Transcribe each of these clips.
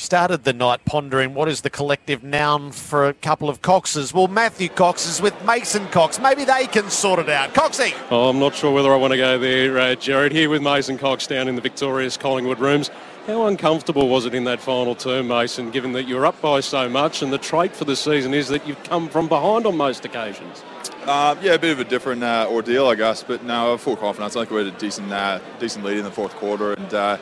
Started the night pondering what is the collective noun for a couple of Coxes. Well, Matthew Cox is with Mason Cox. Maybe they can sort it out. Coxie! Oh, I'm not sure whether I want to go there, uh, Jared. Here with Mason Cox down in the victorious Collingwood rooms. How uncomfortable was it in that final term, Mason, given that you're up by so much and the trait for the season is that you've come from behind on most occasions? Uh, yeah, a bit of a different uh, ordeal, I guess, but no, full confidence. I think we had a decent, uh, decent lead in the fourth quarter, and uh,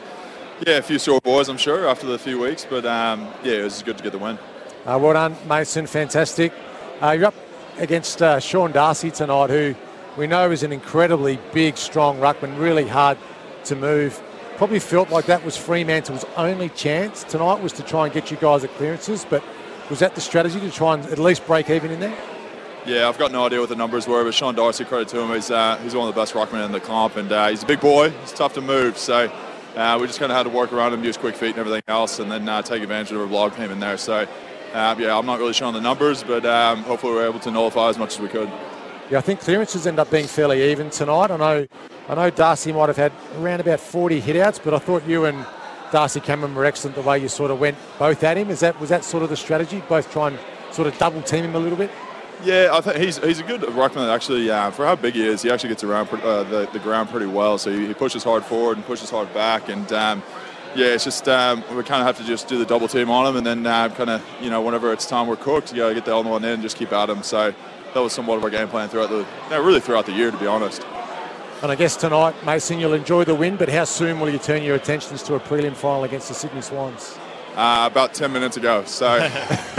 yeah, a few sore boys, I'm sure, after the few weeks, but um, yeah, it was good to get the win. Uh, well done, Mason. Fantastic. Uh, you're up against Sean Darcy tonight, who we know is an incredibly big, strong ruckman, really hard to move probably felt like that was Fremantle's only chance tonight was to try and get you guys at clearances. But was that the strategy to try and at least break even in there? Yeah, I've got no idea what the numbers were, but Sean Darcy, credit to him, he's, uh, he's one of the best ruckmen in the comp, and uh, he's a big boy. He's tough to move, so uh, we just kind of had to work around him, use quick feet and everything else, and then uh, take advantage of a block him in there. So, uh, yeah, I'm not really showing the numbers, but um, hopefully we are able to nullify as much as we could. Yeah, I think clearances end up being fairly even tonight. I know I know Darcy might have had around about 40 hitouts, but I thought you and Darcy Cameron were excellent the way you sort of went both at him. Is that was that sort of the strategy? Both try and sort of double team him a little bit. Yeah, I think he's he's a good ruckman. Actually, uh, for how big he is, he actually gets around uh, the, the ground pretty well. So he, he, pushes hard forward and pushes hard back, and um, yeah, it's just um, we kind of have to just do the double team on him, and then uh, kind of you know whenever it's time we're cooked, you got to get the other one in and just keep at him. So that was somewhat of our game plan throughout the really throughout the year, to be honest. And I guess tonight, Mason, you'll enjoy the win, but how soon will you turn your attentions to a prelim final against the Sydney Swans? Uh, about 10 minutes ago. So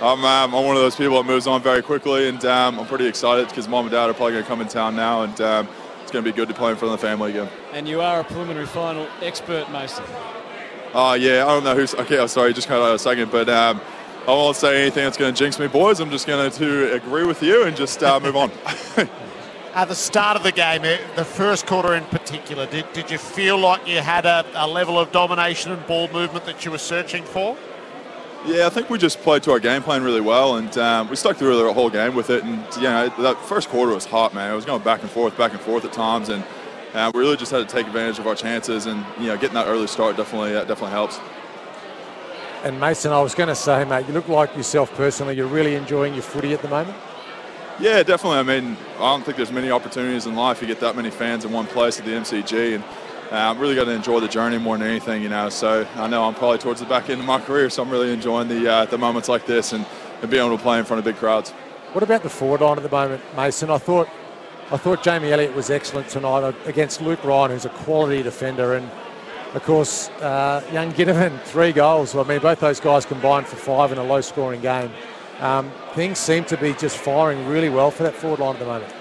I'm, um, I'm one of those people that moves on very quickly, and um, I'm pretty excited because mom and dad are probably going to come in town now, and um, it's going to be good to play in front of the family again. And you are a preliminary final expert, Mason. Oh, uh, yeah, I don't know who's. Okay, I'm sorry, just cut out a second, but um, I won't say anything that's going to jinx me, boys. I'm just going to agree with you and just uh, move on. At the start of the game, eh, the first quarter in particular, did, did you feel like you had a, a level of domination and ball movement that you were searching for? Yeah, I think we just played to our game plan really well, and um, we stuck through the whole game with it. And you know, that first quarter was hot, man. It was going back and forth, back and forth at times, and uh, we really just had to take advantage of our chances. And you know, getting that early start definitely uh, definitely helps. And Mason, I was going to say, mate, you look like yourself personally. You're really enjoying your footy at the moment. Yeah, definitely. I mean, I don't think there's many opportunities in life you get that many fans in one place at the MCG, and uh, I'm really going to enjoy the journey more than anything, you know. So I know I'm probably towards the back end of my career, so I'm really enjoying the uh, the moments like this and, and being able to play in front of big crowds. What about the forward line at the moment, Mason? I thought I thought Jamie Elliott was excellent tonight against Luke Ryan, who's a quality defender, and of course, uh, young Ginnivan, three goals. I mean, both those guys combined for five in a low-scoring game. Um, things seem to be just firing really well for that forward line at the moment.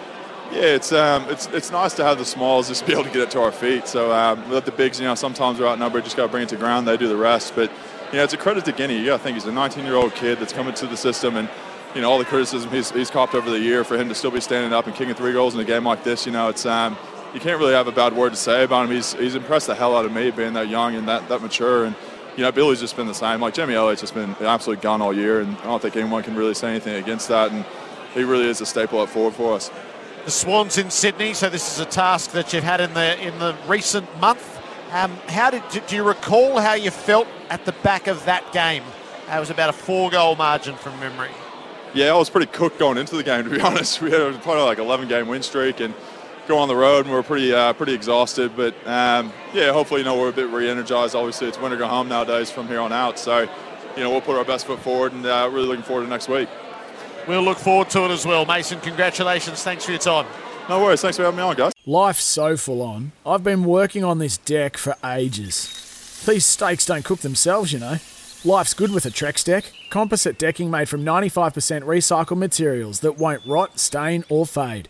Yeah, it's um, it's it's nice to have the smalls just be able to get it to our feet. So um, let the bigs, you know, sometimes we're outnumbered, just got to bring it to ground. They do the rest. But you know, it's a credit to Guinea. Got to think he's a 19-year-old kid that's coming to the system, and you know all the criticism he's, he's copped over the year for him to still be standing up and kicking three goals in a game like this. You know, it's um, you can't really have a bad word to say about him. He's he's impressed the hell out of me being that young and that that mature and you know, Billy's just been the same. Like Jamie Elliott's just been an absolute gun all year, and I don't think anyone can really say anything against that. And he really is a staple up forward for us. The Swans in Sydney, so this is a task that you've had in the in the recent month. Um, how did do you recall how you felt at the back of that game? It was about a four-goal margin from memory. Yeah, I was pretty cooked going into the game. To be honest, we had probably like 11 game win streak, and go on the road and we're pretty uh, pretty exhausted. But um, yeah, hopefully you know we're a bit re-energized. Obviously, it's winter go home nowadays from here on out. So you know we'll put our best foot forward and uh, really looking forward to next week. We'll look forward to it as well, Mason. Congratulations. Thanks for your time. No worries. Thanks for having me on, guys. Life's so full on. I've been working on this deck for ages. These steaks don't cook themselves, you know. Life's good with a Trex deck. Composite decking made from 95% recycled materials that won't rot, stain, or fade.